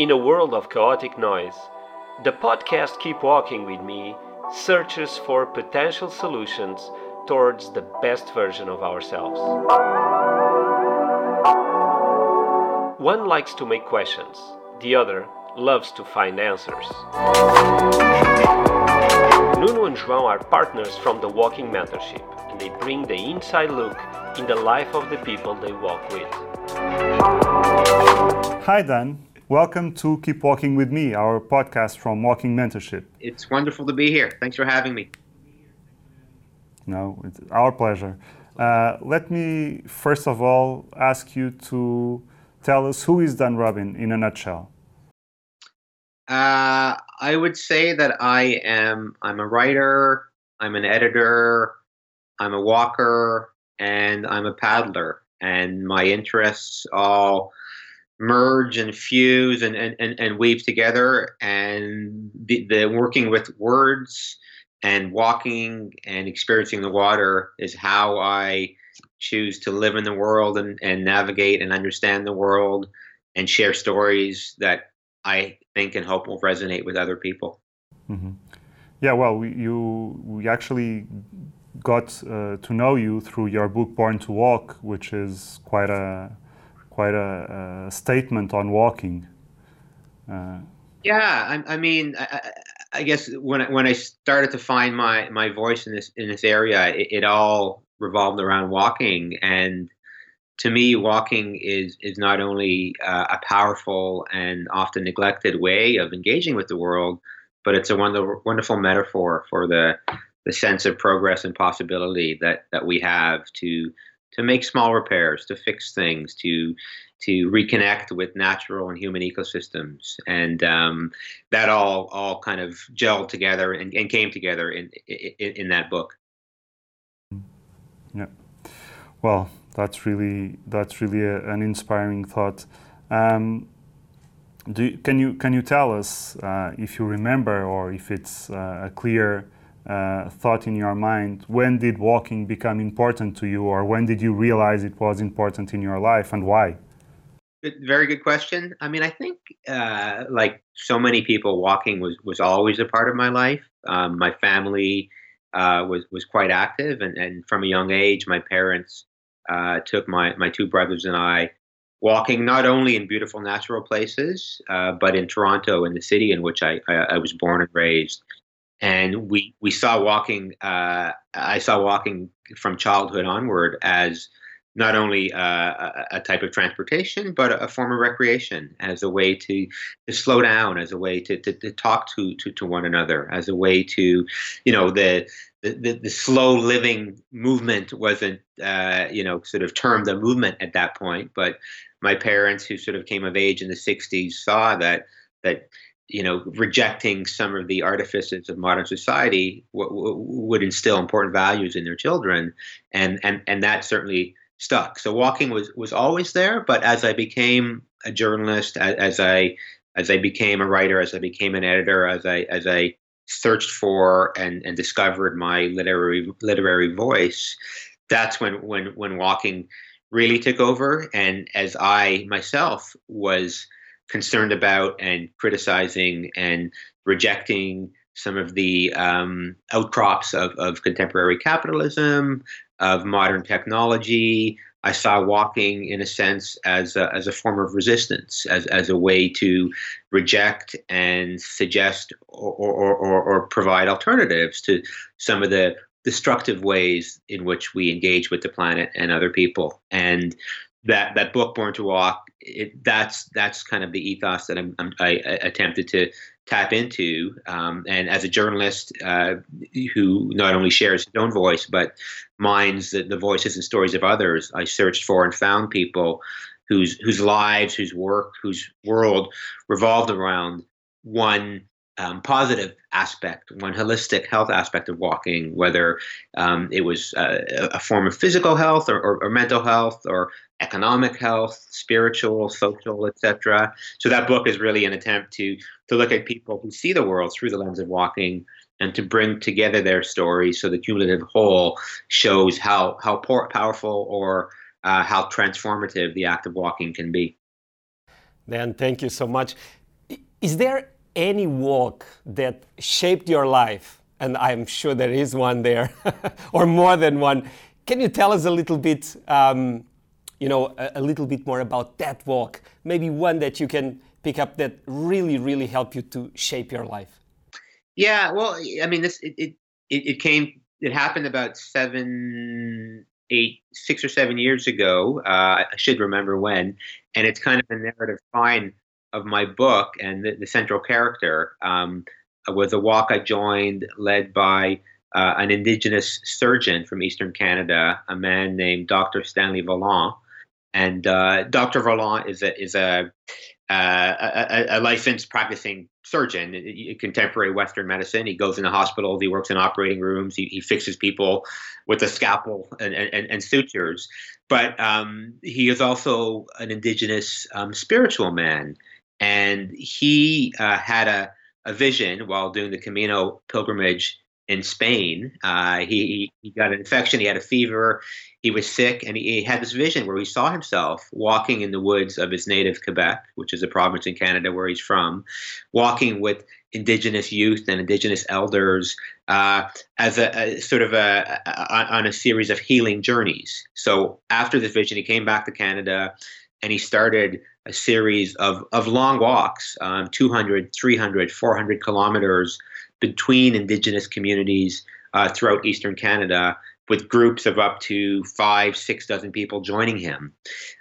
In a world of chaotic noise, the podcast Keep Walking with Me searches for potential solutions towards the best version of ourselves. One likes to make questions, the other loves to find answers. Nuno and João are partners from the Walking Mentorship, and they bring the inside look in the life of the people they walk with. Hi, Dan. Welcome to Keep Walking with Me, our podcast from Walking Mentorship. It's wonderful to be here. Thanks for having me. No, it's our pleasure. Uh, let me first of all ask you to tell us who is Dan Robin in a nutshell. Uh, I would say that I am. I'm a writer. I'm an editor. I'm a walker, and I'm a paddler. And my interests all merge and fuse and, and, and, and weave together. And the, the working with words and walking and experiencing the water is how I choose to live in the world and, and navigate and understand the world and share stories that I think and hope will resonate with other people. Mm-hmm. Yeah, well, we, you we actually got uh, to know you through your book Born to Walk, which is quite a quite a, a statement on walking. Uh, yeah, I, I mean, I, I, guess when when I started to find my my voice in this in this area, it, it all revolved around walking, and to me, walking is is not only uh, a powerful and often neglected way of engaging with the world, but it's a wonderful wonderful metaphor for the the sense of progress and possibility that that we have to to make small repairs, to fix things, to to reconnect with natural and human ecosystems, and um, that all all kind of gelled together and, and came together in, in, in that book. Yeah, well, that's really that's really a, an inspiring thought. Um, do, can you can you tell us uh, if you remember or if it's uh, a clear thought in your mind when did walking become important to you or when did you realize it was important in your life and why? Very good question. I mean i think uh, like so many people walking was was always a part of my life. Um, my family uh, was was quite active and, and from a young age my parents uh, took my my two brothers and i walking not only in beautiful natural places uh, but in toronto in the city in which I, I, I was born and raised and we we saw walking. Uh, I saw walking from childhood onward as not only uh, a, type of transportation, but a, form of recreation, as a way to, to slow down, as a way to, to, to talk to, to, to one another, as a way to, you know, the the, the, slow living movement wasn't, uh, you know, sort of termed a movement at that point. But my parents, who sort of came of age in the '60s, saw that that you know, rejecting some of the artifices of modern society w- w- would instill important values in their children, and and and that certainly stuck. So walking was was always there, but as I became a journalist, as, as I as I became a writer, as I became an editor, as I as I searched for and, and discovered my literary literary voice, that's when when when walking really took over. And as I myself was concerned about and criticizing and rejecting some of the um, outcrops of, of contemporary capitalism, of modern technology. I saw walking, in a sense, as a, as a form of resistance, as, as a way to reject and suggest or, or, or, or provide alternatives to some of the destructive ways in which we engage with the planet and other people. And that that book born to walk it, that's that's kind of the ethos that I'm, I'm, i attempted to tap into. Um, and as a journalist uh, who not only shares his own voice but minds the, the voices and stories of others i searched for and found people whose whose lives whose work whose world revolved around one um, positive aspect, one holistic health aspect of walking, whether um, it was uh, a form of physical health or, or, or, mental health or economic health, spiritual, social, etc. So that book is really an attempt to to look at people who see the world through the lens of walking and to bring together their stories so the cumulative whole shows how how powerful or uh, how transformative the act of walking can be. Dan, thank you so much. is there any walk that shaped your life? And I'm sure there is one there, or more than one. Can you tell us a little bit, um, you know, a, a, little bit more about that walk? Maybe one that you can pick up that really, really helped you to shape your life. Yeah, well, I mean, this it it, it came. It happened about seven, eight, six or seven years ago. Uh, I should remember when, and it's kind of a narrative fine of my book, and the, the central character um, was a walk I joined led by uh, an Indigenous surgeon from Eastern Canada, a man named Dr. Stanley Vollant. And uh, Dr. Vollant is a is a, uh, a, a licensed practicing surgeon, in contemporary Western medicine. He goes into hospitals, he works in operating rooms, he, he fixes people with a scalpel and, and, and sutures. But um, he is also an indigenous um, spiritual man. And he uh, had a, a vision while doing the Camino pilgrimage in Spain. Uh, he, he got an infection, he had a fever, he was sick, and he, he, had this vision where he saw himself walking in the woods of his native Quebec, which is a province in Canada where he's from, walking with indigenous youth and indigenous elders uh, as a, a, sort of a, a, on a series of healing journeys. So after this vision, he came back to Canada and he started a series of, of long walks, um, 200, 300, 400 kilometers between indigenous communities uh, throughout eastern Canada with groups of up to five, six dozen people joining him.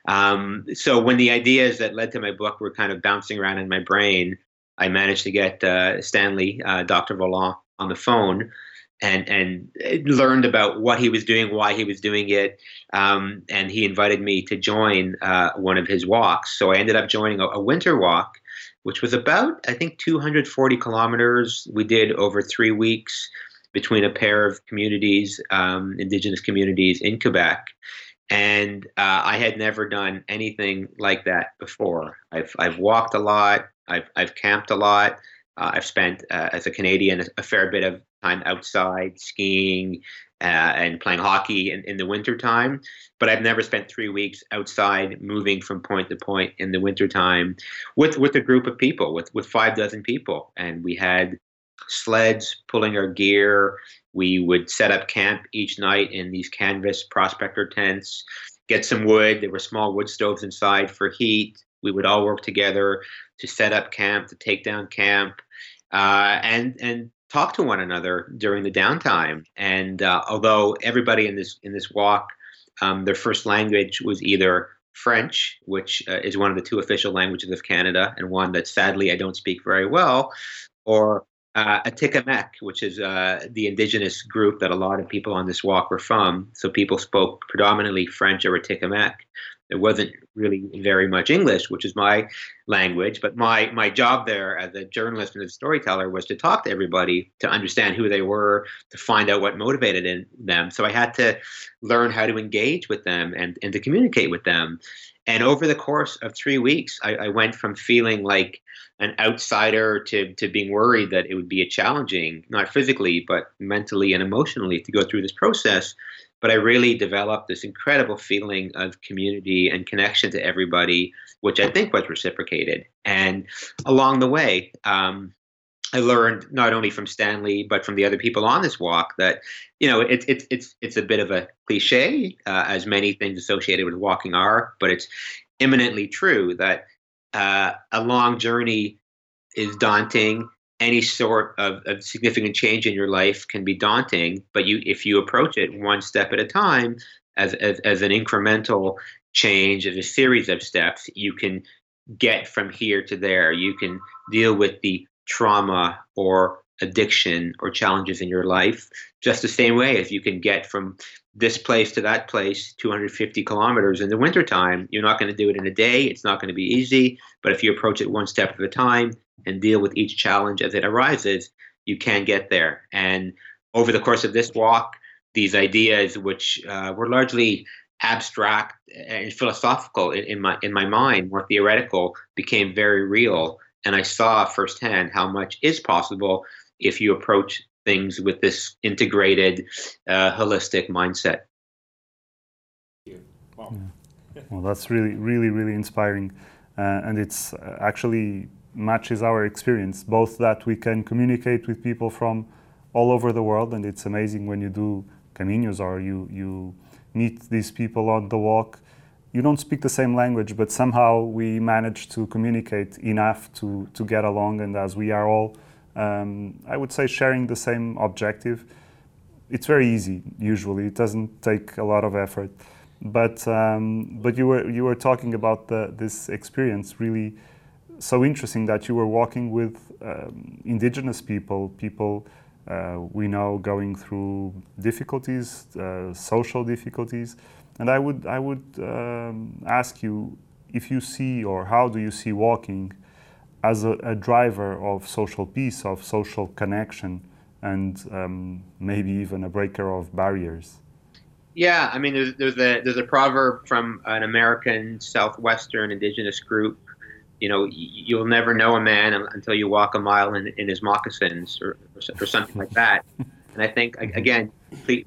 Um, so when the ideas that led to my book were kind of bouncing around in my brain, I managed to get uh, Stanley, uh, Dr. Vollant, on the phone and and learned about what he was doing, why he was doing it, um, and he invited me to join uh, one of his walks. So I ended up joining a, a, winter walk, which was about I think 240 kilometers. We did over three weeks between a pair of communities, um, indigenous communities in Quebec. And uh, I had never done anything like that before. I've, I've walked a lot. I've, I've camped a lot. Uh, I've spent, uh, as a Canadian, a fair bit of time outside skiing uh, and playing hockey in, in the wintertime. But I've never spent three weeks outside moving from point to point in the wintertime with, with a group of people, with, with five dozen people. And we had sleds pulling our gear. We would set up camp each night in these canvas prospector tents, get some wood. There were small wood stoves inside for heat. We would all work together to set up camp, to take down camp, uh, and and talk to one another during the downtime. And uh, although everybody in this in this walk, um, their first language was either French, which uh, is one of the two official languages of Canada, and one that sadly I don't speak very well, or uh, Atikamekw, which is uh, the indigenous group that a lot of people on this walk were from. So people spoke predominantly French or Atikamekw. There wasn't really very much English, which is my language. But my my job there as a journalist and a storyteller was to talk to everybody, to understand who they were, to find out what motivated them. So I had to learn how to engage with them and, and to communicate with them. And over the course of three weeks, I, I went from feeling like an outsider to, to being worried that it would be a challenging, not physically, but mentally and emotionally to go through this process but I really developed this incredible feeling of community and connection to everybody, which I think was reciprocated. And along the way, um, I learned not only from Stanley but from the other people on this walk that you know it's it's it's it's a bit of a cliche, uh, as many things associated with walking are, but it's eminently true that uh, a long journey is daunting any sort of, of, significant change in your life can be daunting, but you if you approach it one step at a time as, as, as an incremental change, as a series of steps, you can get from here to there. You can deal with the trauma or addiction or challenges in your life just the same way as you can get from this place to that place 250 kilometers in the wintertime you're not going to do it in a day it's not going to be easy but if you approach it one step at a time and deal with each challenge as it arises, you can get there. And over the course of this walk, these ideas, which uh, were largely abstract and philosophical in, in, my in my mind, more theoretical, became very real. And I saw firsthand how much is possible if you approach things with this integrated, uh, holistic mindset. Wow. Yeah. Well, that's really, really, really inspiring. Uh, and it's uh, actually matches our experience, both that we can communicate with people from all over the world, and it's amazing when you do caminos or you, you meet these people on the walk. You don't speak the same language, but somehow we manage to communicate enough to, to get along, and as we are all, um, I would say, sharing the same objective, it's very easy usually. It doesn't take a lot of effort. But, um, but you, were, you were talking about the, this experience really so interesting that you were walking with um, indigenous people, people uh, we know going through difficulties, uh, social difficulties, and I would I would um, ask you if you see or how do you see walking as a, a driver of social peace, of social connection, and um, maybe even a breaker of barriers. Yeah, I mean, there's there's a there's a proverb from an American southwestern indigenous group you know, you'll never know a man until you walk a mile in, in his moccasins or, or, something like that. And I think, again,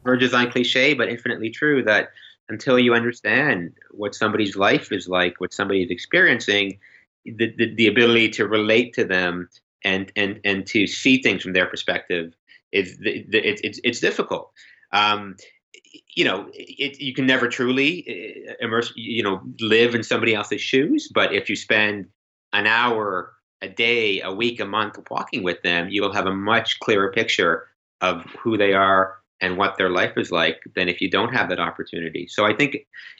verges on cliche, but infinitely true that until you understand what somebody's life is like, what somebody is experiencing, the, the, the ability to relate to them and, and, and to see things from their perspective is the, the, it's, it's, it's difficult. Um, you know, it, you can never truly uh, immerse, you know, live in somebody else's shoes. But if you spend an hour a day, a week, a month walking with them, you will have a much clearer picture of who they are and what their life is like than if you don't have that opportunity. So I think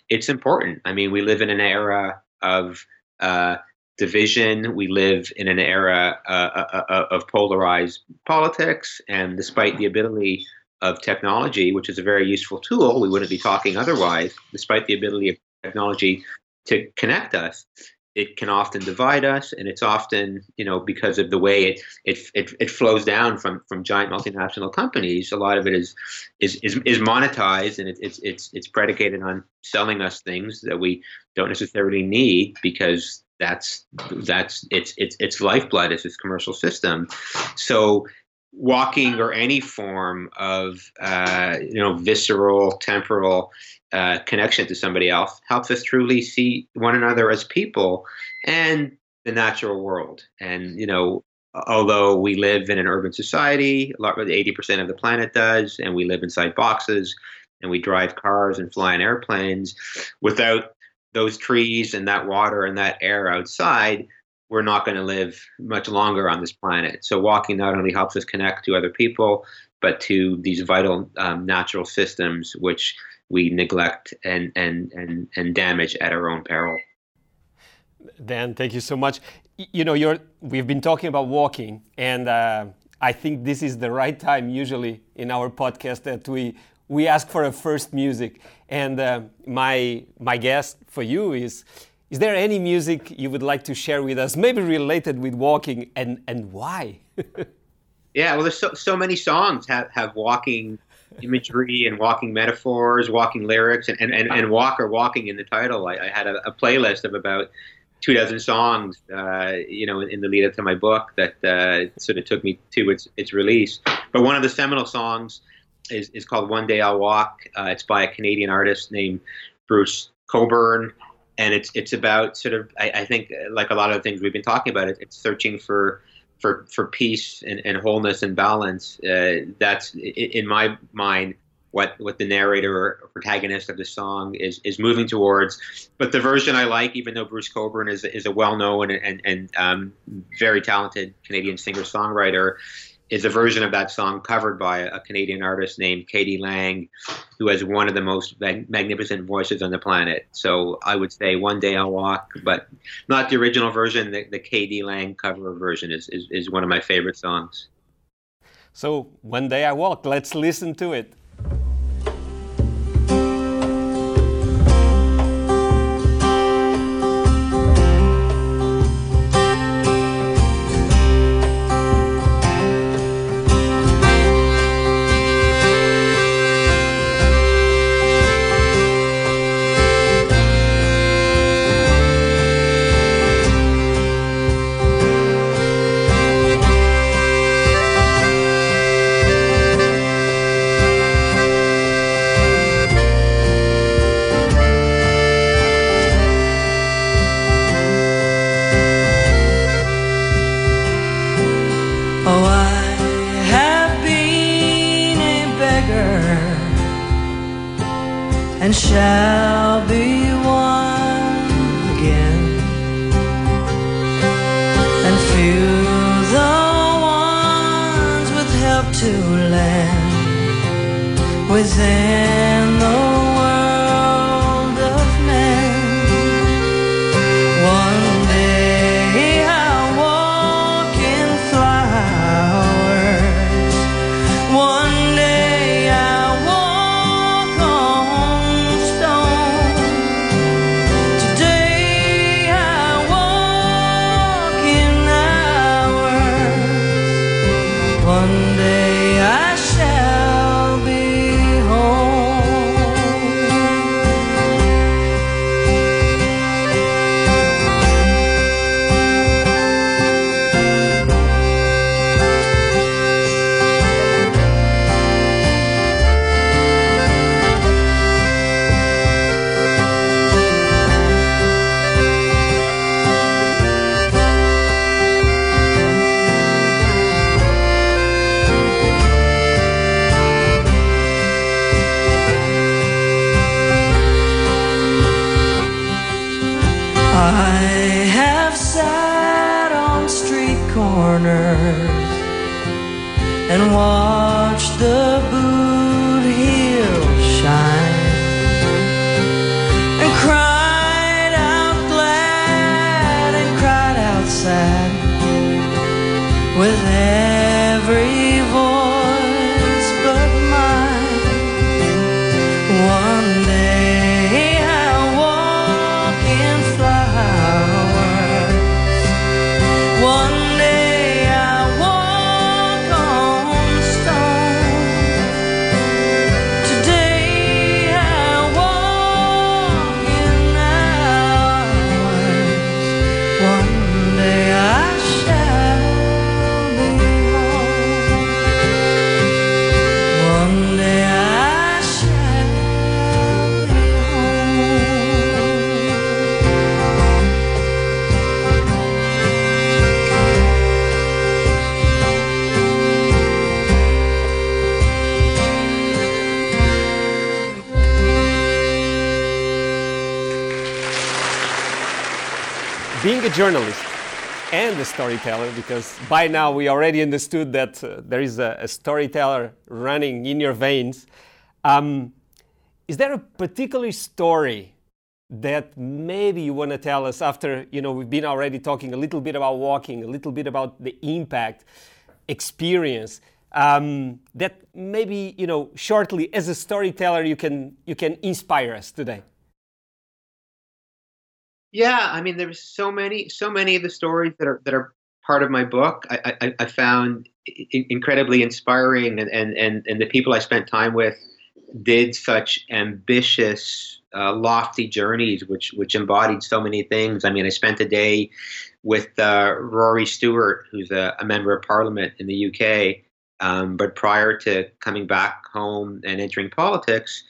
it's important. I mean, we live in an era of uh, division. We live in an era uh, uh, uh of polarized politics, and despite the ability of technology, which is a very useful tool, we wouldn't be talking otherwise. Despite the ability of technology to connect us, it can often divide us and it's often you know because of the way it it it, it flows down from from giant multinational companies a lot of it is is is, is monetized and it, it's it's it's predicated on selling us things that we don't necessarily need because that's that's it's it's it's lifeblood is this commercial system so walking or any form of uh, you know visceral temporal uh, connection to somebody else helps us truly see one another as people and the natural world. And you know, although we live in an urban society, a lot, eighty percent of the planet does, and we live inside boxes, and we drive cars and fly in airplanes, without those trees and that water and that air outside, we're not going to live much longer on this planet. So walking not only helps us connect to other people, but to these vital um, natural systems, which we neglect and, and, and, and damage at our own peril. Dan, thank you so much. You know, you're, we've been talking about walking, and uh, I think this is the right time, usually in our podcast, that we, we ask for a first music. And uh, my, my guess for you is is there any music you would like to share with us, maybe related with walking, and, and why? yeah, well, there's so, so many songs have, have walking imagery and walking metaphors, walking lyrics, and, and, and, and walk or walking in the title. I, I had a, a, playlist of about two dozen songs, uh, you know, in, in, the lead up to my book that uh, sort of took me to its its release. But one of the seminal songs is, is called "One Day I'll Walk." Uh, it's by a Canadian artist named Bruce Cockburn. and it's it's about sort of I, I think like a lot of the things we've been talking about, it, it's searching for for for peace and, and wholeness and balance. Uh, that's in my mind what what the narrator or protagonist of the song is is moving towards. But the version I like, even though Bruce Cockburn is is a well known and and, and um, very talented Canadian singer songwriter, is a version of that song covered by a Canadian artist named k.d. lang, who has one of the most mag- magnificent voices on the planet. So I would say One Day I'll Walk, but not the original version. The, the k.d. lang cover version is, is, is one of my favorite songs. So One Day I Walk, let's listen to it. Journalist and a storyteller, because by now we already understood that uh, there is a, a storyteller running in your veins. Um, is there a particular story that maybe you want to tell us after you know we've been already talking a little bit about walking, a little bit about the impact, experience um, that maybe you know shortly as a storyteller you can you can inspire us today. Yeah, I mean, there's so many, so many of the stories that are that are part of my book. I, I, I found incredibly inspiring, and, and and and the people I spent time with did such ambitious, uh, lofty journeys, which which embodied so many things. I mean, I spent a day with uh, Rory Stewart, who's a, a member of Parliament in the UK. Um, but prior to coming back home and entering politics,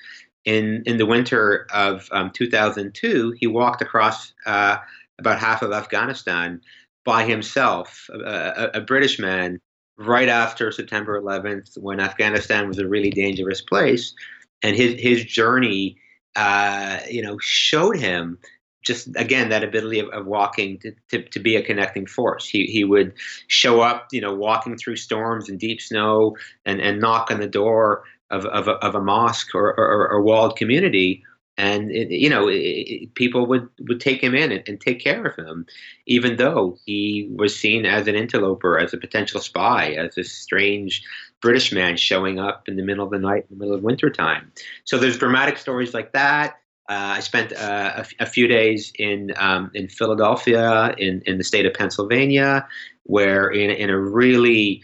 in in the winter of um, 2002, he walked across uh, about half of Afghanistan by himself, a, a, British man, right after September 11th, when Afghanistan was a really dangerous place, and his his journey, uh, you know, showed him just again that ability of, of walking to, to, to be a connecting force. He he would show up, you know, walking through storms and deep snow, and and knock on the door of of a, of a mosque or, or, or walled community, and it, you know it, it, people would would take him in and, and take care of him, even though he was seen as an interloper, as a potential spy, as a strange British man showing up in the middle of the night in the middle of winter time. So there's dramatic stories like that. Uh, I spent uh, a, f- a few days in um, in Philadelphia, in, in the state of Pennsylvania, where in in a really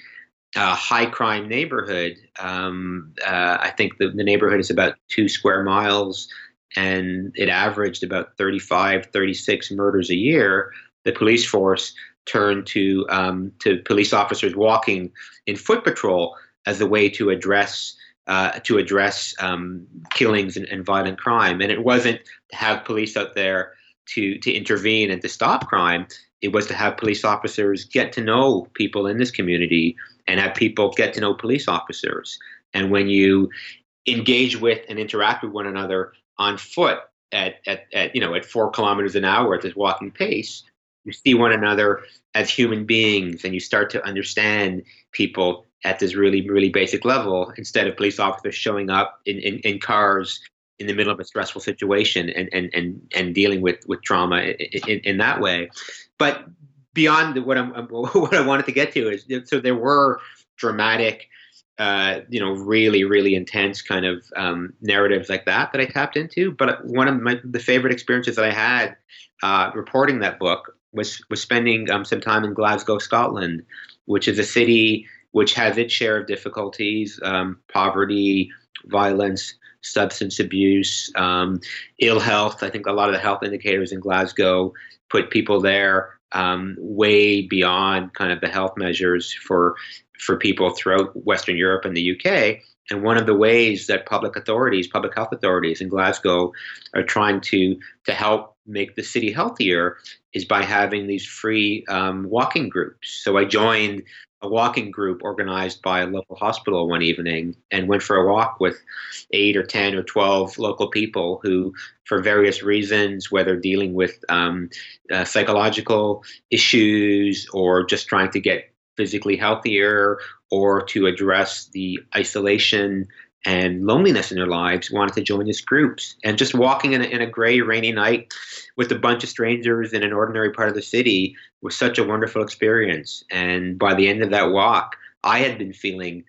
uh, high crime neighborhood. Um, uh, I think the, the neighborhood is about two square miles and it averaged about 35, 36 murders a year. The police force turned to, um, to police officers walking in foot patrol as a way to address. Uh, to address um, killings and, and violent crime, and it wasn't to have police out there to to intervene and to stop crime. It was to have police officers get to know people in this community and have people get to know police officers. And when you engage with and interact with one another on foot at, at, at you know at four kilometers an hour at this walking pace, you see one another as human beings, and you start to understand people at this really really basic level instead of police officers showing up in, in, in cars in the middle of a stressful situation and and and, and dealing with with trauma in, in that way. But beyond what I'm what I wanted to get to is so there were dramatic uh, you know, really, really intense kind of um, narratives like that that I tapped into. But one of my the favorite experiences that I had uh, reporting that book was was spending um, some time in Glasgow, Scotland, which is a city which has its share of difficulties, um, poverty, violence, substance abuse, um, ill health. I think a lot of the health indicators in Glasgow put people there um, way beyond kind of the health measures for for people throughout Western Europe and the UK. And one of the ways that public authorities, public health authorities in Glasgow, are trying to to help make the city healthier is by having these free um, walking groups. So I joined a walking group organized by a local hospital one evening and went for a walk with eight or 10 or 12 local people who, for various reasons, whether dealing with um, uh, psychological issues or just trying to get physically healthier or to address the isolation and loneliness in their lives wanted to join these groups. And just walking in a, in a gray, rainy night with a bunch of strangers in an ordinary part of the city was such a wonderful experience. And by the end of that walk, I had been feeling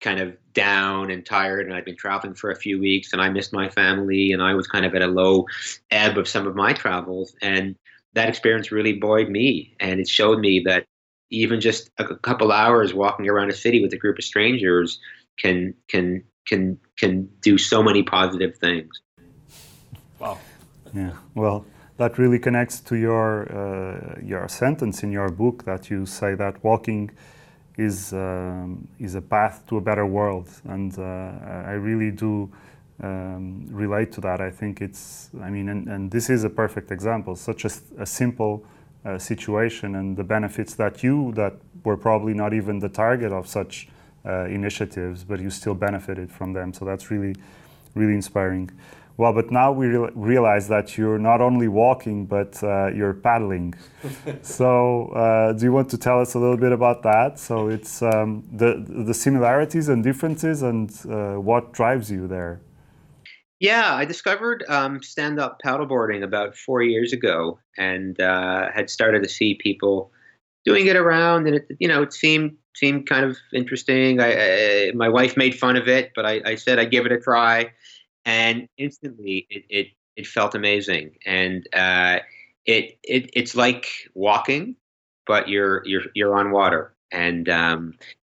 kind of down and tired and I'd been traveling for a few weeks and I missed my family and I was kind of at a low ebb of some of my travels and that experience really buoyed me and it showed me that even just a couple hours walking around a city with a group of strangers can can can can do so many positive things. Wow. Yeah. Well, that really connects to your uh, your sentence in your book that you say that walking is um, is a path to a better world, and uh, I really do um, relate to that. I think it's. I mean, and, and this is a perfect example. Such a, a simple uh, situation and the benefits that you that were probably not even the target of such uh, initiatives, but you still benefited from them. So that's really, really inspiring. Well, but now we re- realize that you're not only walking, but uh, you're paddling. so, uh, do you want to tell us a little bit about that? So, it's um, the the similarities and differences, and uh, what drives you there. Yeah, I discovered um, stand up paddleboarding about four years ago, and uh, had started to see people doing it around, and it you know it seemed seemed kind of interesting. I, I my wife made fun of it, but I, I said I'd give it a try and instantly it it, it felt amazing and uh, it, it it's like walking but you're you're you're on water and um,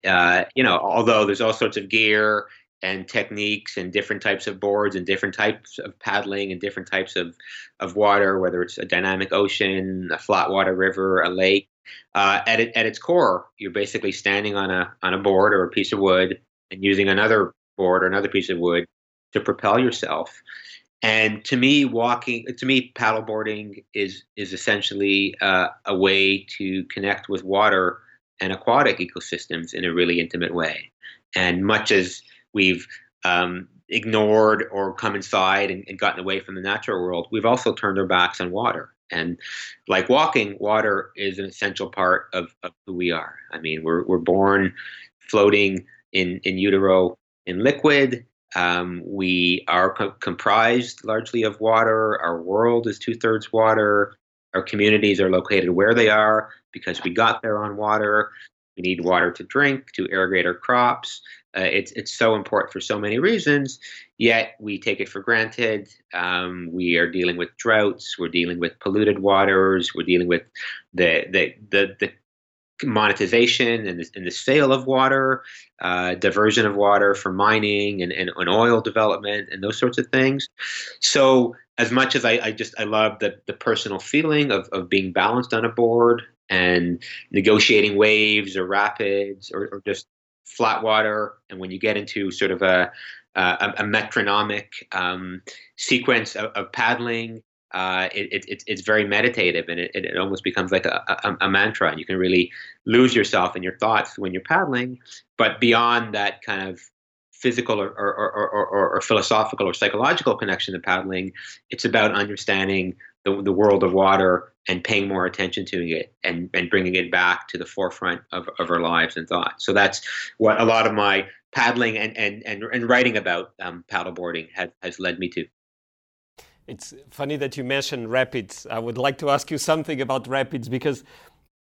uh, you know although there's all sorts of gear and techniques and different types of boards and different types of paddling and different types of, of water, whether it's a dynamic ocean, a flat water river, a lake. Uh, at, it, at its core, you're basically standing on a, on a board or a piece of wood and using another board or another piece of wood to propel yourself. And to me, walking, to me, paddleboarding is is essentially uh, a way to connect with water and aquatic ecosystems in a really intimate way. And much as we've um, ignored or come inside and, and, gotten away from the natural world, we've also turned our backs on water. And like walking, water is an essential part of, of who we are. I mean, we're, we're born floating in, in utero in liquid. Um, we are co- comprised largely of water. Our world is two thirds water. Our communities are located where they are because we got there on water. We need water to drink, to irrigate our crops. Uh, it's it's so important for so many reasons. Yet we take it for granted. Um, we are dealing with droughts. We're dealing with polluted waters. We're dealing with the the the, the monetization and the, and the, sale of water, uh, diversion of water for mining and, and, and, oil development and those sorts of things. So as much as I, I just I love the, the personal feeling of, of being balanced on a board and negotiating waves or rapids or, or just flat water, and when you get into sort of a a, a metronomic um, sequence of, of paddling uh, it, it, it's very meditative and it, it almost becomes like a, a, a, mantra. And you can really lose yourself in your thoughts when you're paddling. But beyond that kind of physical or, or, or, or, or philosophical or psychological connection to paddling. It's about understanding the, the world of water and paying more attention to it and, and bringing it back to the forefront of, of our lives and thoughts. So that's what a lot of my paddling and, and, and, and writing about um, paddleboarding has, has led me to. It's funny that you mentioned rapids. I would like to ask you something about rapids because,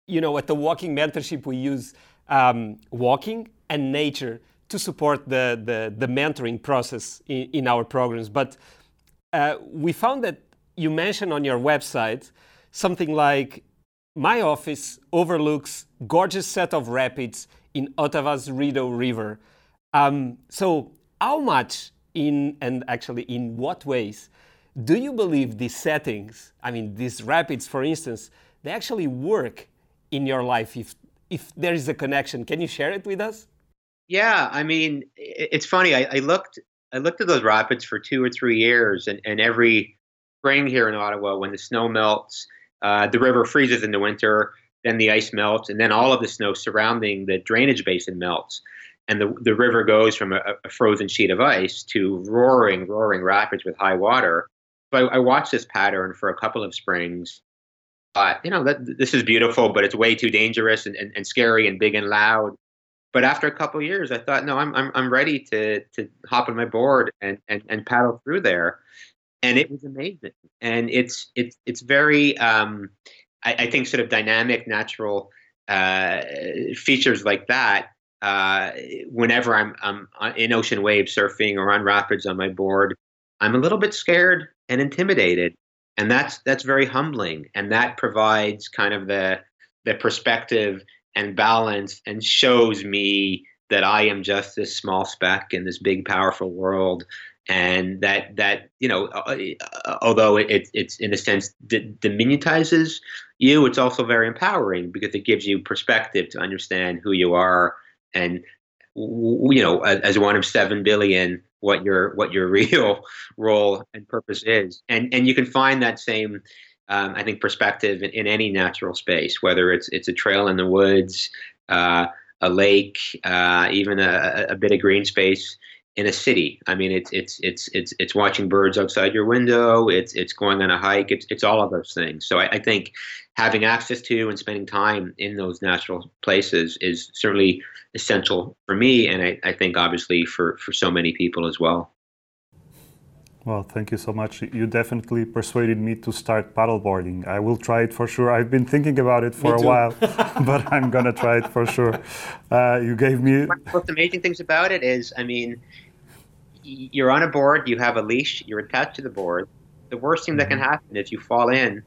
you know, at the Walking Mentorship, we use um, walking and nature to support the, the, the mentoring process in, in, our programs. But uh, we found that you mentioned on your website something like my office overlooks gorgeous set of rapids in Ottawa's Rideau River. Um, so how much in and actually in what ways do you believe these settings, I mean these rapids for instance, they actually work in your life if if there is a connection? Can you share it with us? Yeah, I mean it's funny. I, I looked I looked at those rapids for two or three years, and, and every spring here in Ottawa, when the snow melts, uh, the river freezes in the winter, then the ice melts, and then all of the snow surrounding the drainage basin melts. And the, the river goes from a, a frozen sheet of ice to roaring, roaring rapids with high water. So I, I watched this pattern for a couple of springs. Uh, you know, that, this is beautiful, but it's way too dangerous and, and, and scary and big and loud. But after a couple of years, I thought, no, I'm, I'm, I'm ready to, to hop on my board and, and, and paddle through there and it was amazing. And it's it's it's very um, I, I, think sort of dynamic, natural uh, features like that. Uh, whenever I'm I'm in ocean waves surfing or on rapids on my board, I'm a little bit scared and intimidated, and that's that's very humbling, and that provides kind of the the perspective and balance and shows me that I am just this small speck in this big, powerful world, and that that you know, uh, uh, although it, it's in a sense d- diminutizes you, it's also very empowering because it gives you perspective to understand who you are and you know, as one of seven billion, what your what your real role and purpose is, and and you can find that same. Um, I think perspective in, in, any natural space, whether it's it's a trail in the woods, uh, a lake, uh, even a, a, bit of green space in a city. I mean, it's it's it's it's it's watching birds outside your window. It's it's going on a hike. It's it's all of those things. So I, I think having access to and spending time in those natural places is certainly essential for me, and I, I think obviously for for so many people as well. Well, thank you so much. You definitely persuaded me to start paddleboarding. I will try it for sure. I've been thinking about it for a while, but I'm gonna try it for sure. Uh, you gave me. What's amazing things about it is, I mean, you're on a board, you have a leash, you're attached to the board. The worst thing that can mm-hmm. happen is you fall in,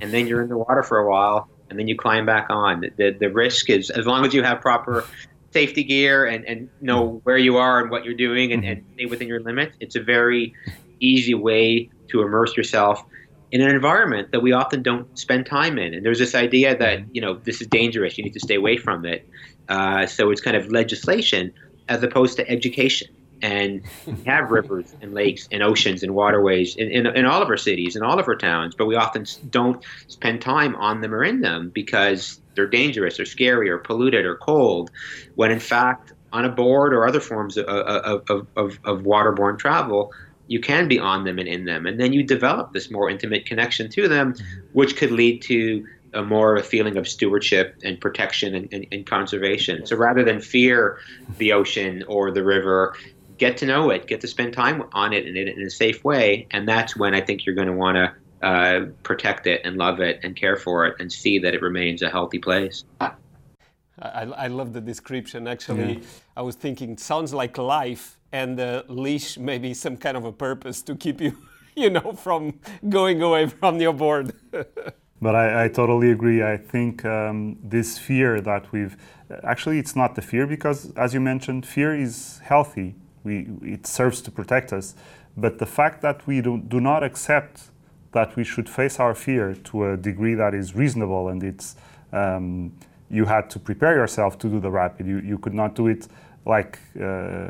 and then you're in the water for a while, and then you climb back on. The the risk is as long as you have proper safety gear and, and know mm-hmm. where you are and what you're doing and, and mm-hmm. stay within your limits, it's a very easy way to immerse yourself in an environment that we often don't spend time in. And there's this idea that, you know, this is dangerous, you need to stay away from it. Uh, so it's kind of legislation as opposed to education. And we have rivers and lakes and oceans and waterways in, in, in all of our cities and all of our towns, but we often don't spend time on them or in them because they're dangerous or scary or polluted or cold, when in fact, on a board or other forms of, of, of, of, of waterborne travel, you can be on them and in them. And then you develop this more intimate connection to them, mm-hmm. which could lead to a more of a feeling of stewardship and protection and, and, and, conservation. So rather than fear the ocean or the river, get to know it, get to spend time on it in, in a safe way. And that's when I think you're going to want to uh, protect it and love it and care for it and see that it remains a healthy place. I, I love the description. Actually, yeah. I was thinking, it sounds like life and the leash maybe some kind of a purpose to keep you, you know, from going away from your board. but I, I, totally agree. I think um, this fear that we've actually it's not the fear because, as you mentioned, fear is healthy. We it serves to protect us, but the fact that we do, do not accept that we should face our fear to a degree that is reasonable and it's um, you had to prepare yourself to do the rapid. You, you could not do it like uh,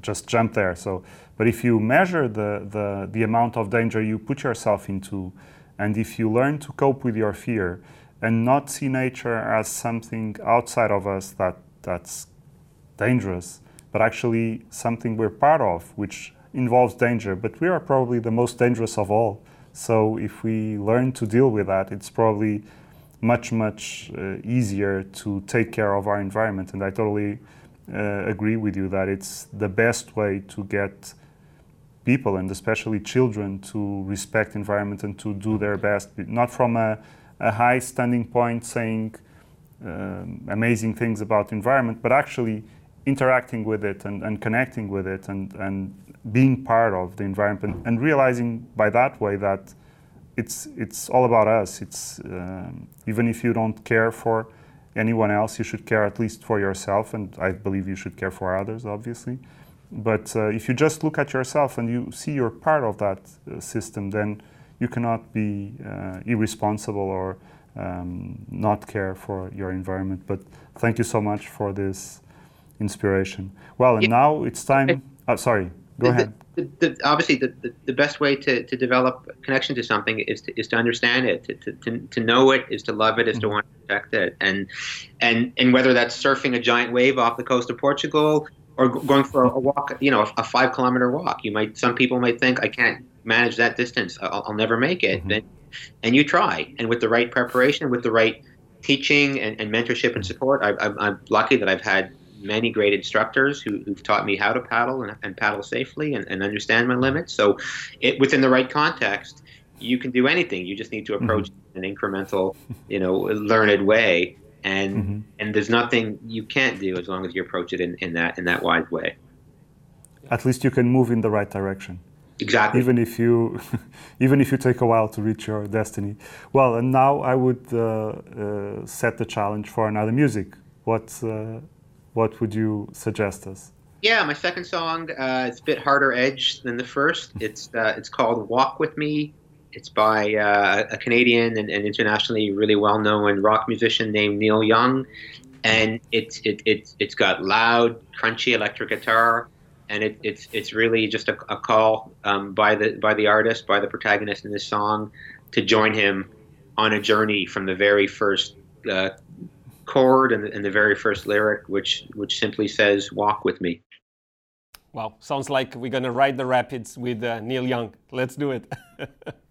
just jump there. So, but if you measure the, the, the amount of danger you put yourself into, and if you learn to cope with your fear and not see nature as something outside of us that, that's dangerous, but actually something we're part of, which involves danger. But we are probably the most dangerous of all. So if we learn to deal with that, it's probably much, much uh, easier to take care of our environment. And I totally uh, agree with you that it's the best way to get people and especially children to respect environment and to do their best, not from a, a high standing point saying um, amazing things about environment, but actually interacting with it and, and connecting with it and, and being part of the environment and realizing by that way that it's it's all about us. It's um, even if you don't care for anyone else, you should care at least for yourself, and I believe you should care for others, obviously. But uh, if you just look at yourself and you see you're part of that uh, system, then you cannot be uh, irresponsible or um, not care for your environment. But thank you so much for this inspiration. Well, and Yeah. now it's time. Uh, sorry, go The- ahead. The, the, obviously, the, the, the best way to, to develop a connection to something is to, is to understand it, to, to, to, to know it, is to love it, is to want to protect it, and and and whether that's surfing a giant wave off the coast of Portugal or going for a walk, you know, a, a five kilometer walk. You might some people might think I can't manage that distance, I'll, I'll never make it, Mhm. and, and you try, and with the right preparation, with the right teaching and, and mentorship and support, I, I'm, I'm lucky that I've had many great instructors who, who've taught me how to paddle and, and paddle safely and, and understand my limits. So, it within the right context, you can do anything. You just need to approach it in an incremental, you know, learned way. And Mhm. and there's nothing you can't do as long as you approach it in, in that in that wise way. At least you can move in the right direction. Exactly. even if you even if you take a while to reach your destiny well and now i would uh, uh, set the challenge for another music what uh, what would you suggest us Yeah, my second song uh, it's a bit harder edge than the first. It's uh, it's called "Walk with Me." It's by uh, a Canadian and, and internationally really well known rock musician named Neil Young, and it's it, it's it's got loud, crunchy electric guitar, and it, it's it's really just a, a call um, by the by the artist, by the protagonist in this song, to join him on a journey from the very first uh, chord and the, and the very first lyric, which which simply says "Walk with me." Wow, sounds like we're gonna ride the rapids with uh, Neil Young. Let's do it.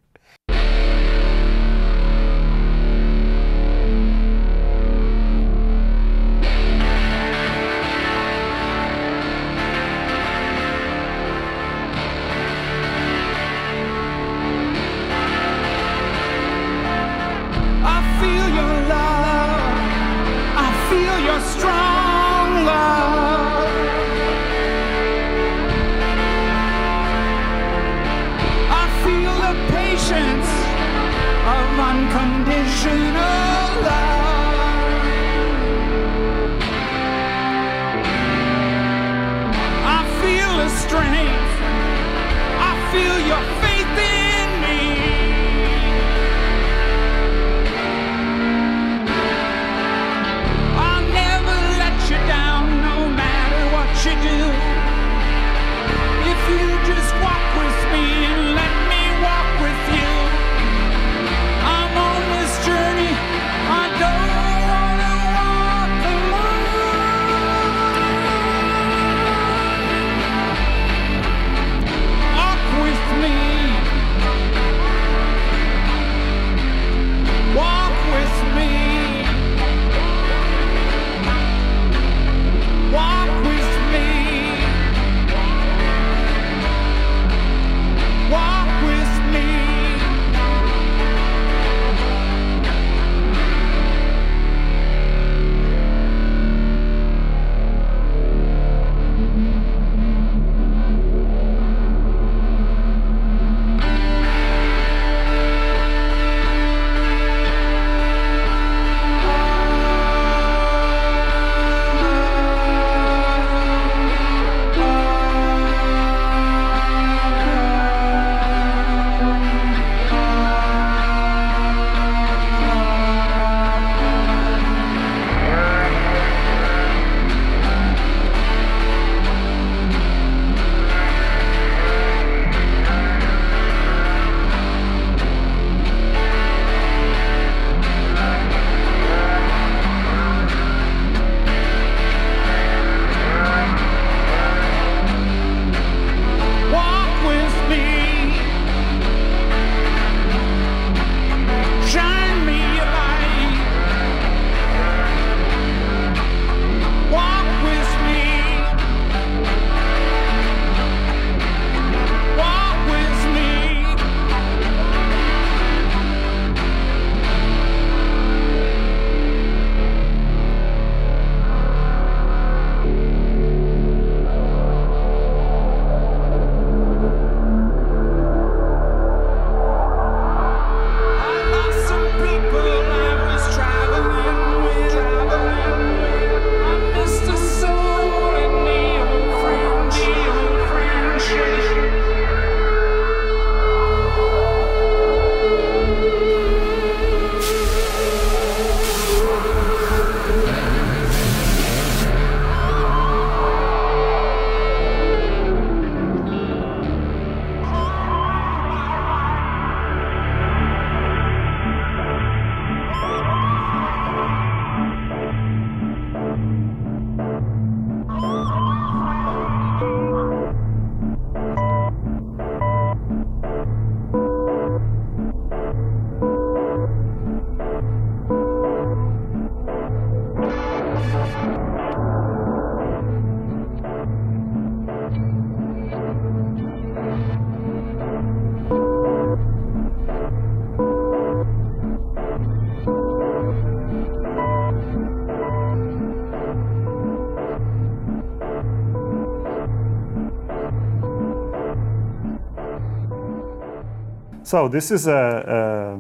So this is a, a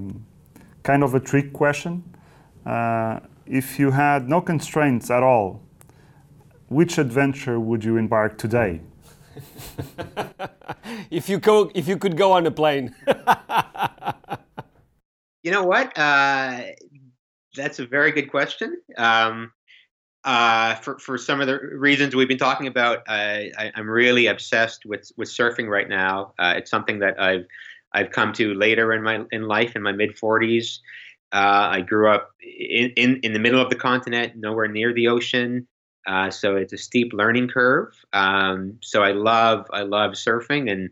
kind of a trick question. Uh, if you had no constraints at all, which adventure would you embark today? if you go, if you could go on a plane. you know what? Uh, that's a very good question. Um, uh, for for some of the reasons we've been talking about, I, am really obsessed with with surfing right now. Uh, it's something that I've I've come to later in my in life in my mid 40s. Uh, I grew up in, in, in the middle of the continent, nowhere near the ocean. Uh, so it's a steep learning curve. Um, so I love I love surfing, and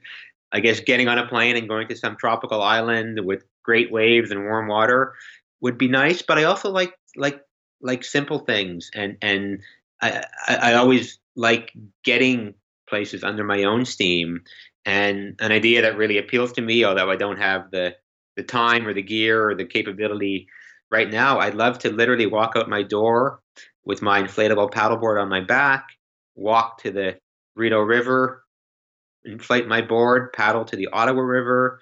I guess getting on a plane and going to some tropical island with great waves and warm water would be nice. But I also like like like simple things, and and I I, I always like getting places under my own steam. And an idea that really appeals to me, although I don't have the the time or the gear or the capability right now, I'd love to literally walk out my door with my inflatable paddleboard on my back, walk to the Rideau River, inflate my board, paddle to the Ottawa River,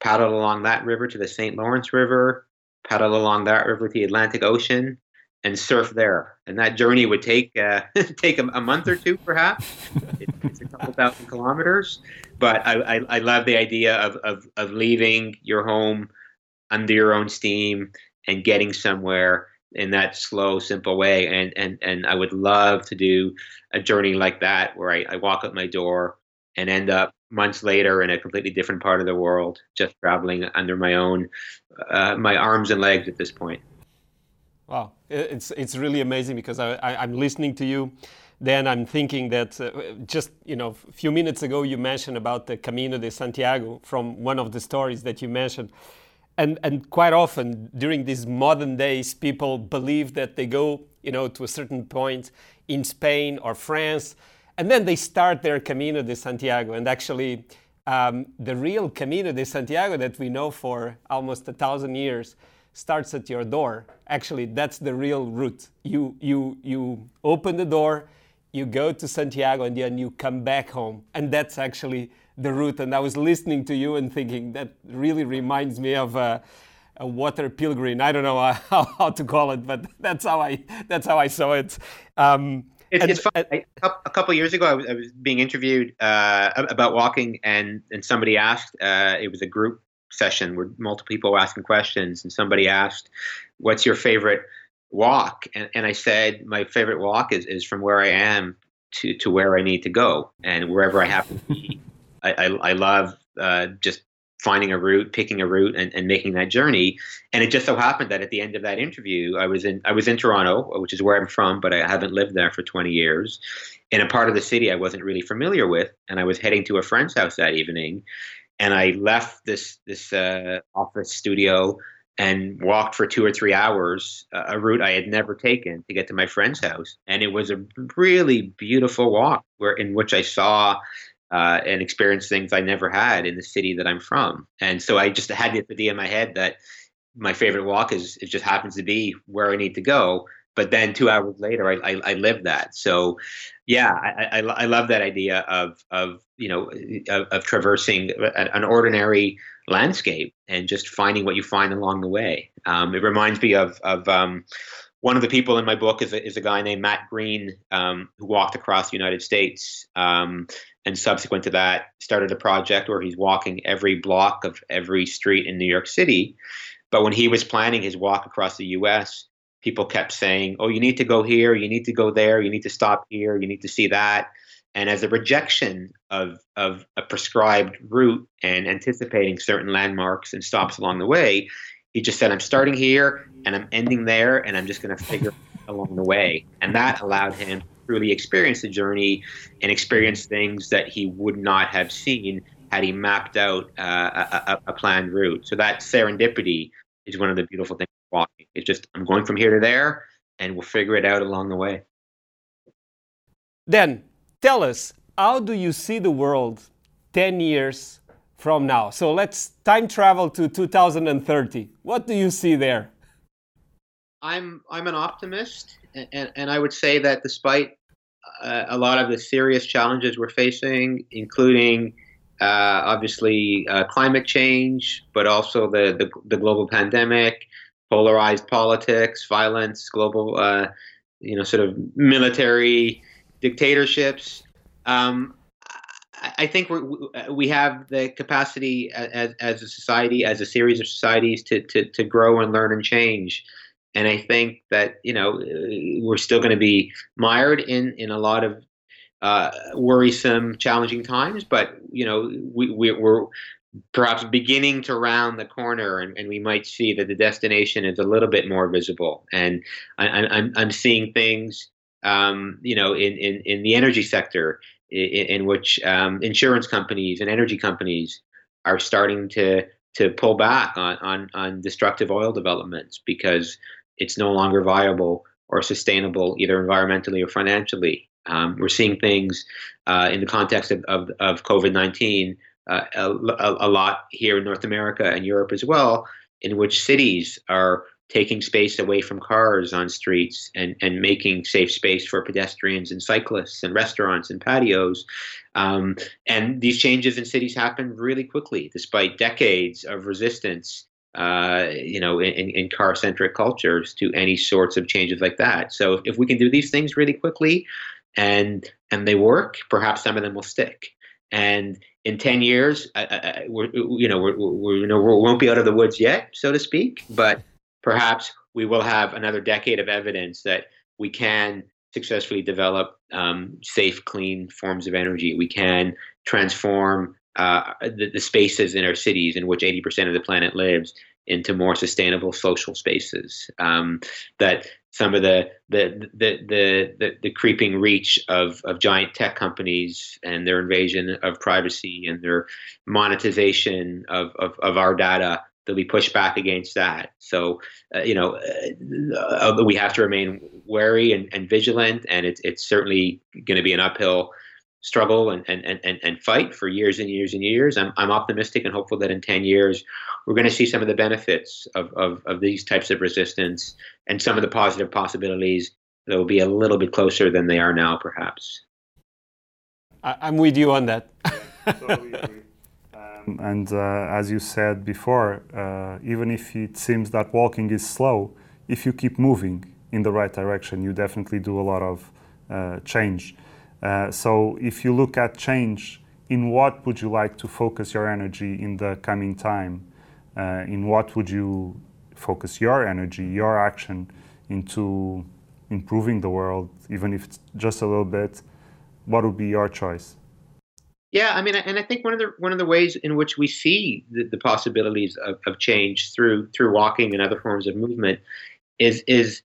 paddle along that river to the St. Lawrence River, paddle along that river to the Atlantic Ocean, and surf there. And that journey would take uh, take a, a, month or two, perhaps. It, it's a couple thousand kilometers, but I, I, I love the idea of, of of leaving your home under your own steam and getting somewhere in that slow, simple way. And and and I would love to do a journey like that, where I, I walk up my door and end up months later in a completely different part of the world, just traveling under my own uh, my arms and legs at this point. Wow, it's it's really amazing because I, I am listening to you. Then I'm thinking that uh, just you know a few minutes ago you mentioned about the Camino de Santiago from one of the stories that you mentioned, and and quite often during these modern days people believe that they go you know to a certain point in Spain or France, and then they start their Camino de Santiago, and actually. Um, the real Camino de Santiago that we know for almost a thousand years starts at your door. Actually, that's the real route. You, you, you open the door, you go to Santiago, and then you come back home. And that's actually the route. And I was listening to you and thinking that really reminds me of a, a water pilgrim. I don't know how, how, to call it, but that's how I, that's how I saw it. Um, it's, and, it's fun. I, a couple years ago, I was, I was being interviewed uh, about walking, and, and somebody asked, uh, it was a group session where multiple people were asking questions, and somebody asked, "What's your favorite walk?" And, and I said, "My favorite walk is, is from where I am to, to where I need to go, and wherever I happen to be. I, I, I love uh, just finding a route, picking a route, and, and making that journey. And it just so happened that at the end of that interview, I was in I was in Toronto, which is where I'm from, but I haven't lived there for 20 years, in a part of the city I wasn't really familiar with, and I was heading to a friend's house that evening, and I left this this uh, office studio and walked for two or three hours uh, a route I had never taken to get to my friend's house, and it was a really beautiful walk where in which I saw. Uh, and experienced things I never had in the city that I'm from, and so I just had the idea in my head that my favorite walk is it just happens to be where I need to go, but then two hours later, I, I, I lived that. So, yeah, I, I, I, love that idea of of you know of, of traversing an ordinary landscape and just finding what you find along the way. Um, it reminds me of of um, one of the people in my book is a, is a guy named Matt Green um, who walked across the United States um, and subsequent to that started a project where he's walking every block of every street in New York City. But when he was planning his walk across the U.S., people kept saying, "Oh, you need to go here, you need to go there, you need to stop here, you need to see that." And as a rejection of of a prescribed route and anticipating certain landmarks and stops along the way, he just said, "I'm starting here and I'm ending there, and I'm just going to figure along the way." And that allowed him to truly experience the journey and experience things that he would not have seen had he mapped out uh, a, a, planned route. So that serendipity is one of the beautiful things walking. It's just I'm going from here to there, and we'll figure it out along the way. Then tell us, how do you see the world 10 years from now? So let's time travel to 2030. What do you see there? I'm I'm an optimist, and, and, and I would say that despite uh, a lot of the serious challenges we're facing, including uh, obviously uh, climate change, but also the, the, the global pandemic, polarized politics, violence, global, uh, you know, sort of military dictatorships. Um, I think we we have the capacity as, as a society, as a series of societies, to, to, to grow and learn and change. And I think that you know we're still going to be mired in in a lot of uh, worrisome, challenging times. But you know we, we are perhaps beginning to round the corner, and, and we might see that the destination is a little bit more visible. And I, I'm I'm seeing things um, you know in, in in the energy sector in, in which um, insurance companies and energy companies are starting to to pull back on, on, on destructive oil developments because it's no longer viable or sustainable either environmentally or financially. Um, we're seeing things uh, in the context of, of, of COVID 19 uh, a, a, lot here in North America and Europe as well, in which cities are taking space away from cars on streets and, and making safe space for pedestrians and cyclists and restaurants and patios. Um, and these changes in cities happen really quickly, despite decades of resistance. Uh, you know, in, in car-centric cultures, to any sorts of changes like that. So, if we can do these things really quickly, and and they work, perhaps some of them will stick. And in 10 years, I, I, we're, you know, we're, we're, you know, we won't be out of the woods yet, so to speak, but perhaps we will have another decade of evidence that we can successfully develop um, safe, clean forms of energy. We can transform uh, the, the, spaces in our cities in which 80% of the planet lives into more sustainable social spaces. Um, that some of the the, the the the the creeping reach of of giant tech companies and their invasion of privacy and their monetization of of, of our data there'll be pushback against that. So, uh, you know, uh, uh, we have to remain wary and, and vigilant, and it's it's certainly going to be an uphill struggle and, and, and, and fight for years and years and years. I'm, I'm optimistic and hopeful that in 10 years, we're going to see some of the benefits of, of, of these types of resistance and some of the positive possibilities that will be a little bit closer than they are now, perhaps. I'm with you on that. and uh, as you said before, uh, even if it seems that walking is slow, if you keep moving in the right direction, you definitely do a lot of uh, change. Uh, so, if you look at change, in what would you like to focus your energy in the coming time? Uh, in what would you focus your energy, your action into improving the world, even if it's just a little bit? What would be your choice? Yeah, I mean, and I think one of the one of the ways in which we see the, the possibilities of, of change through through walking and other forms of movement is is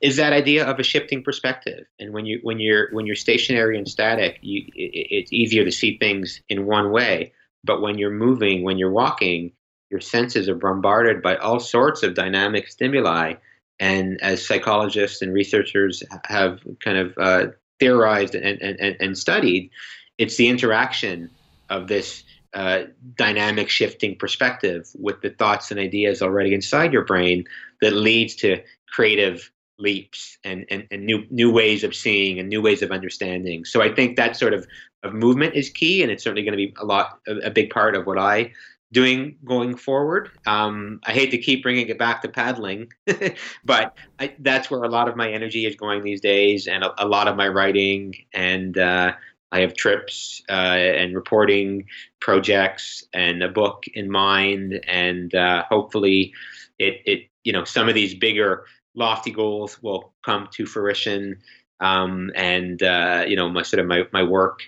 is that idea of a shifting perspective. And when you when you're when you're stationary and static, you, it, it's easier to see things in one way. But when you're moving, when you're walking, your senses are bombarded by all sorts of dynamic stimuli. And as psychologists and researchers have kind of uh, theorized and, and, and studied, it's the interaction of this uh, dynamic shifting perspective with the thoughts and ideas already inside your brain that leads to creative leaps and, and, and new new ways of seeing and new ways of understanding. So I think that sort of, of movement is key and it's certainly going to be a lot a, a big part of what I doing going forward. Um, I hate to keep bringing it back to paddling, but I, that's where a lot of my energy is going these days, and a, a lot of my writing and uh, I have trips uh, and reporting projects and a book in mind, and uh, hopefully, it it you know some of these bigger lofty goals will come to fruition. Um, and uh, you know, my sort of my my work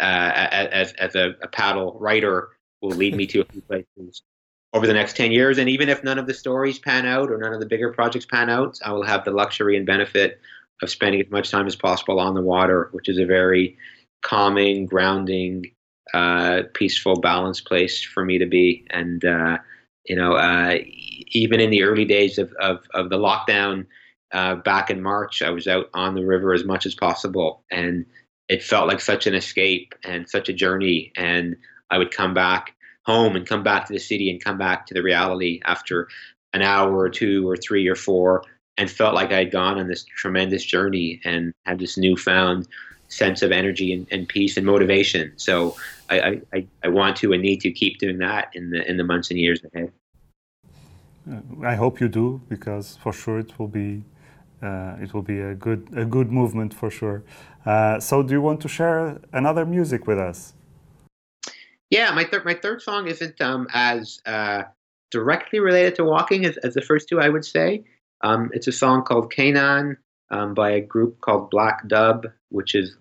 uh, as as a, a, paddle writer will lead me to a few places over the next ten years. And even if none of the stories pan out or none of the bigger projects pan out, I will have the luxury and benefit of spending as much time as possible on the water, which is a very calming, grounding, uh, peaceful, balanced place for me to be. And uh, you know, uh, even in the early days of of, of the lockdown uh, back in March, I was out on the river as much as possible, and it felt like such an escape and such a journey. And I would come back home and come back to the city and come back to the reality after an hour or two or three or four and felt like I'd gone on this tremendous journey and had this newfound sense of energy and, and peace and motivation. So I, I, I want to and need to keep doing that in the in the months and years ahead. I hope you do because for sure it will be uh, it will be a good a good movement for sure. Uh, so, do you want to share another music with us? Yeah, my third my third song isn't um, as uh, directly related to walking as, as the first two. I would say um, it's a song called Canaan um, by a group called Black Dub, which is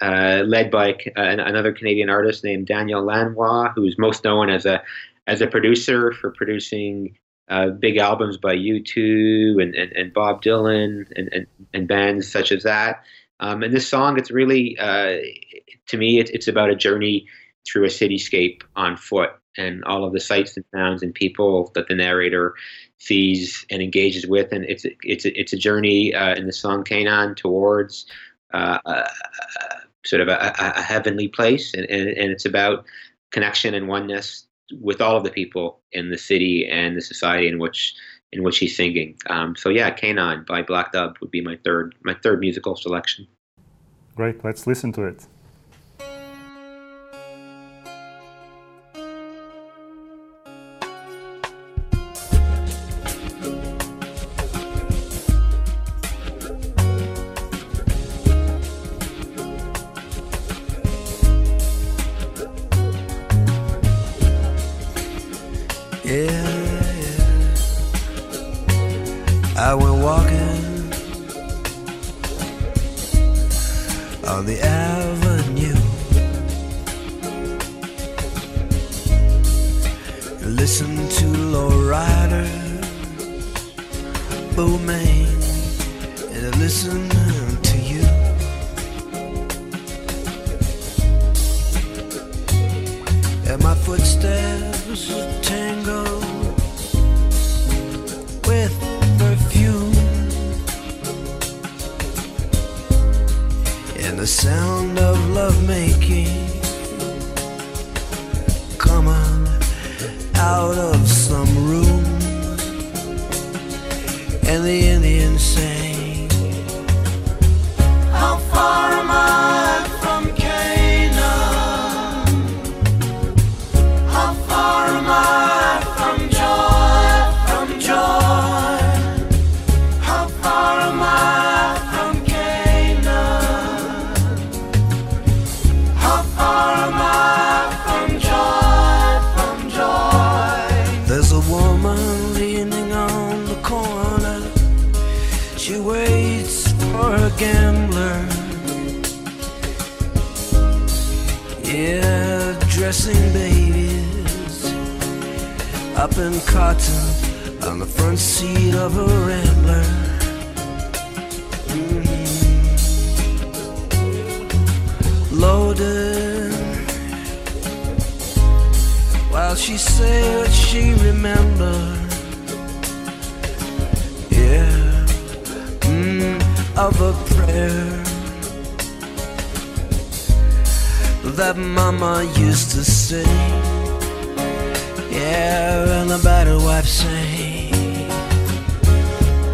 uh, uh, led by uh, another Canadian artist named Daniel Lanois, who's most known as a as a producer for producing uh, big albums by U2 and, and, and Bob Dylan and, and, and, bands such as that. Um, and this song, it's really, uh, to me, it's, it's about a journey through a cityscape on foot and all of the sights and sounds and people that the narrator sees and engages with. And it's, it's, it's a journey uh, in the song Canaan towards uh, sort of a, a, heavenly place. And, and, and it's about connection and oneness with all of the people in the city and the society in which in which he's singing. Um, so yeah, Canaan by Black Dub would be my third my third musical selection. Great, let's listen to it. that mama used to say Yeah, and the better wife say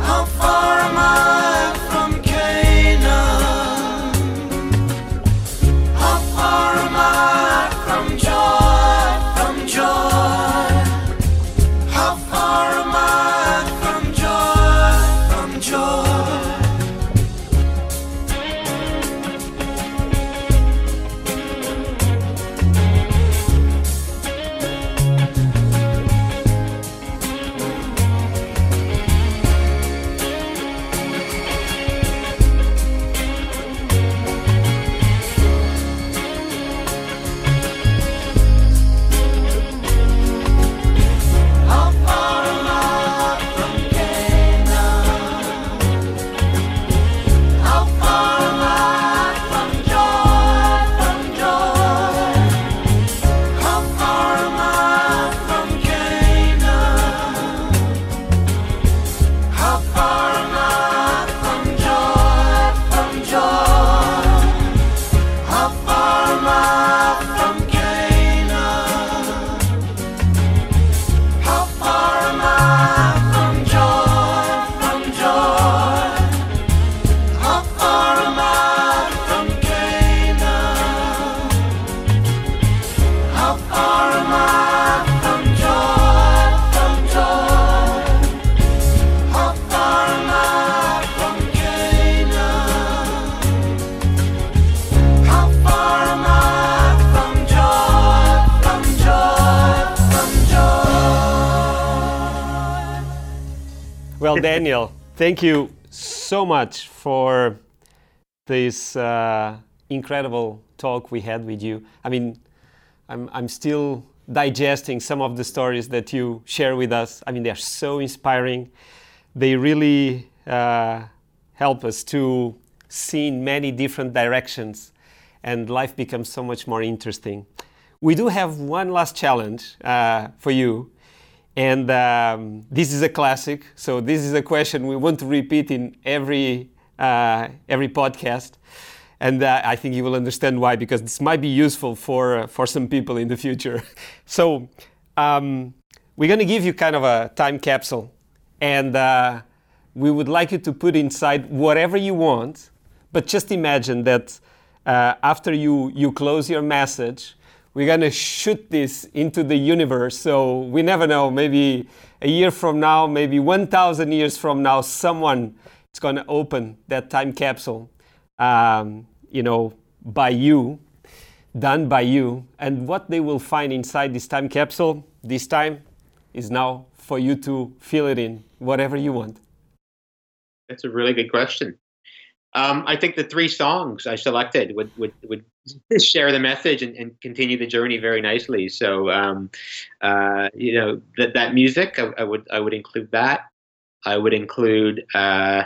How far am I? Well, Daniel, thank you so much for this uh, incredible talk we had with you. I mean, I'm, I'm still digesting some of the stories that you share with us. I mean, they're so inspiring. They really uh, help us to see in many different directions, and life becomes so much more interesting. We do have one last challenge uh, for you, and um, this is a classic. So this is a question we want to repeat in every uh, every podcast, and uh, I think you will understand why because this might be useful for uh, for some people in the future. so um, we're going to give you kind of a time capsule, and uh, we would like you to put inside whatever you want, but just imagine that uh, after you you close your message we're going to shoot this into the universe. So we never know, maybe a year from now, maybe 1,000 years from now, someone is going to open that time capsule, um, you know, by you, done by you. And what they will find inside this time capsule this time is now for you to fill it in, whatever you want. That's a really good question. Um, I think the three songs I selected would would, would share the message and, and continue the journey very nicely. So, um, uh, you know, that that music, I, I, would I would include that. I would include uh,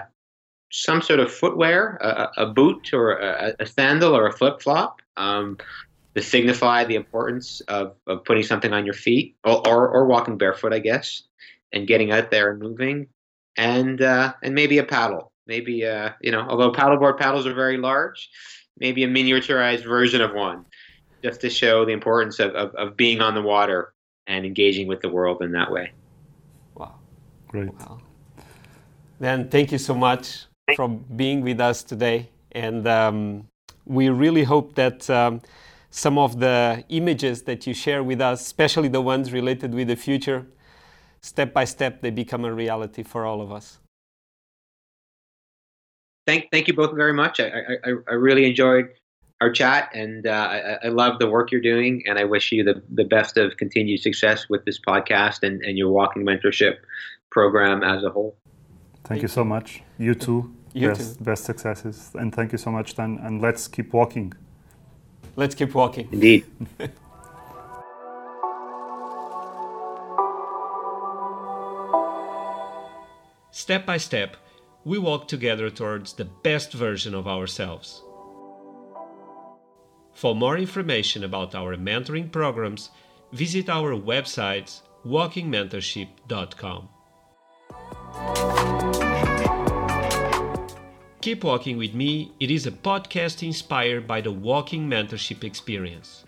some sort of footwear, a, a boot or a, a, sandal or a flip flop, um, to signify the importance of, of putting something on your feet or, or, or walking barefoot, I guess, and getting out there and moving, and uh, and maybe a paddle maybe uh, you know, although paddleboard paddles are very large, maybe a miniaturized version of one, just to show the importance of, of, of being on the water and engaging with the world in that way. Wow. Great. Wow. Then thank you so much for being with us today. And um, we really hope that um, some of the images that you share with us, especially the ones related with the future, step by step, they become a reality for all of us thank thank you both very much. I I, I really enjoyed our chat, and uh, I, I, love the work you're doing. And I wish you the, the best of continued success with this podcast and, and your walking mentorship program as a whole. Thank you so much. You too. You best, too. best successes. And thank you so much, Dan. And let's keep walking. Let's keep walking. Indeed. step by step, we walk together towards the best version of ourselves. For more information about our mentoring programs, visit our website walkingmentorship.com. Keep Walking with Me, it is a podcast inspired by the Walking Mentorship experience.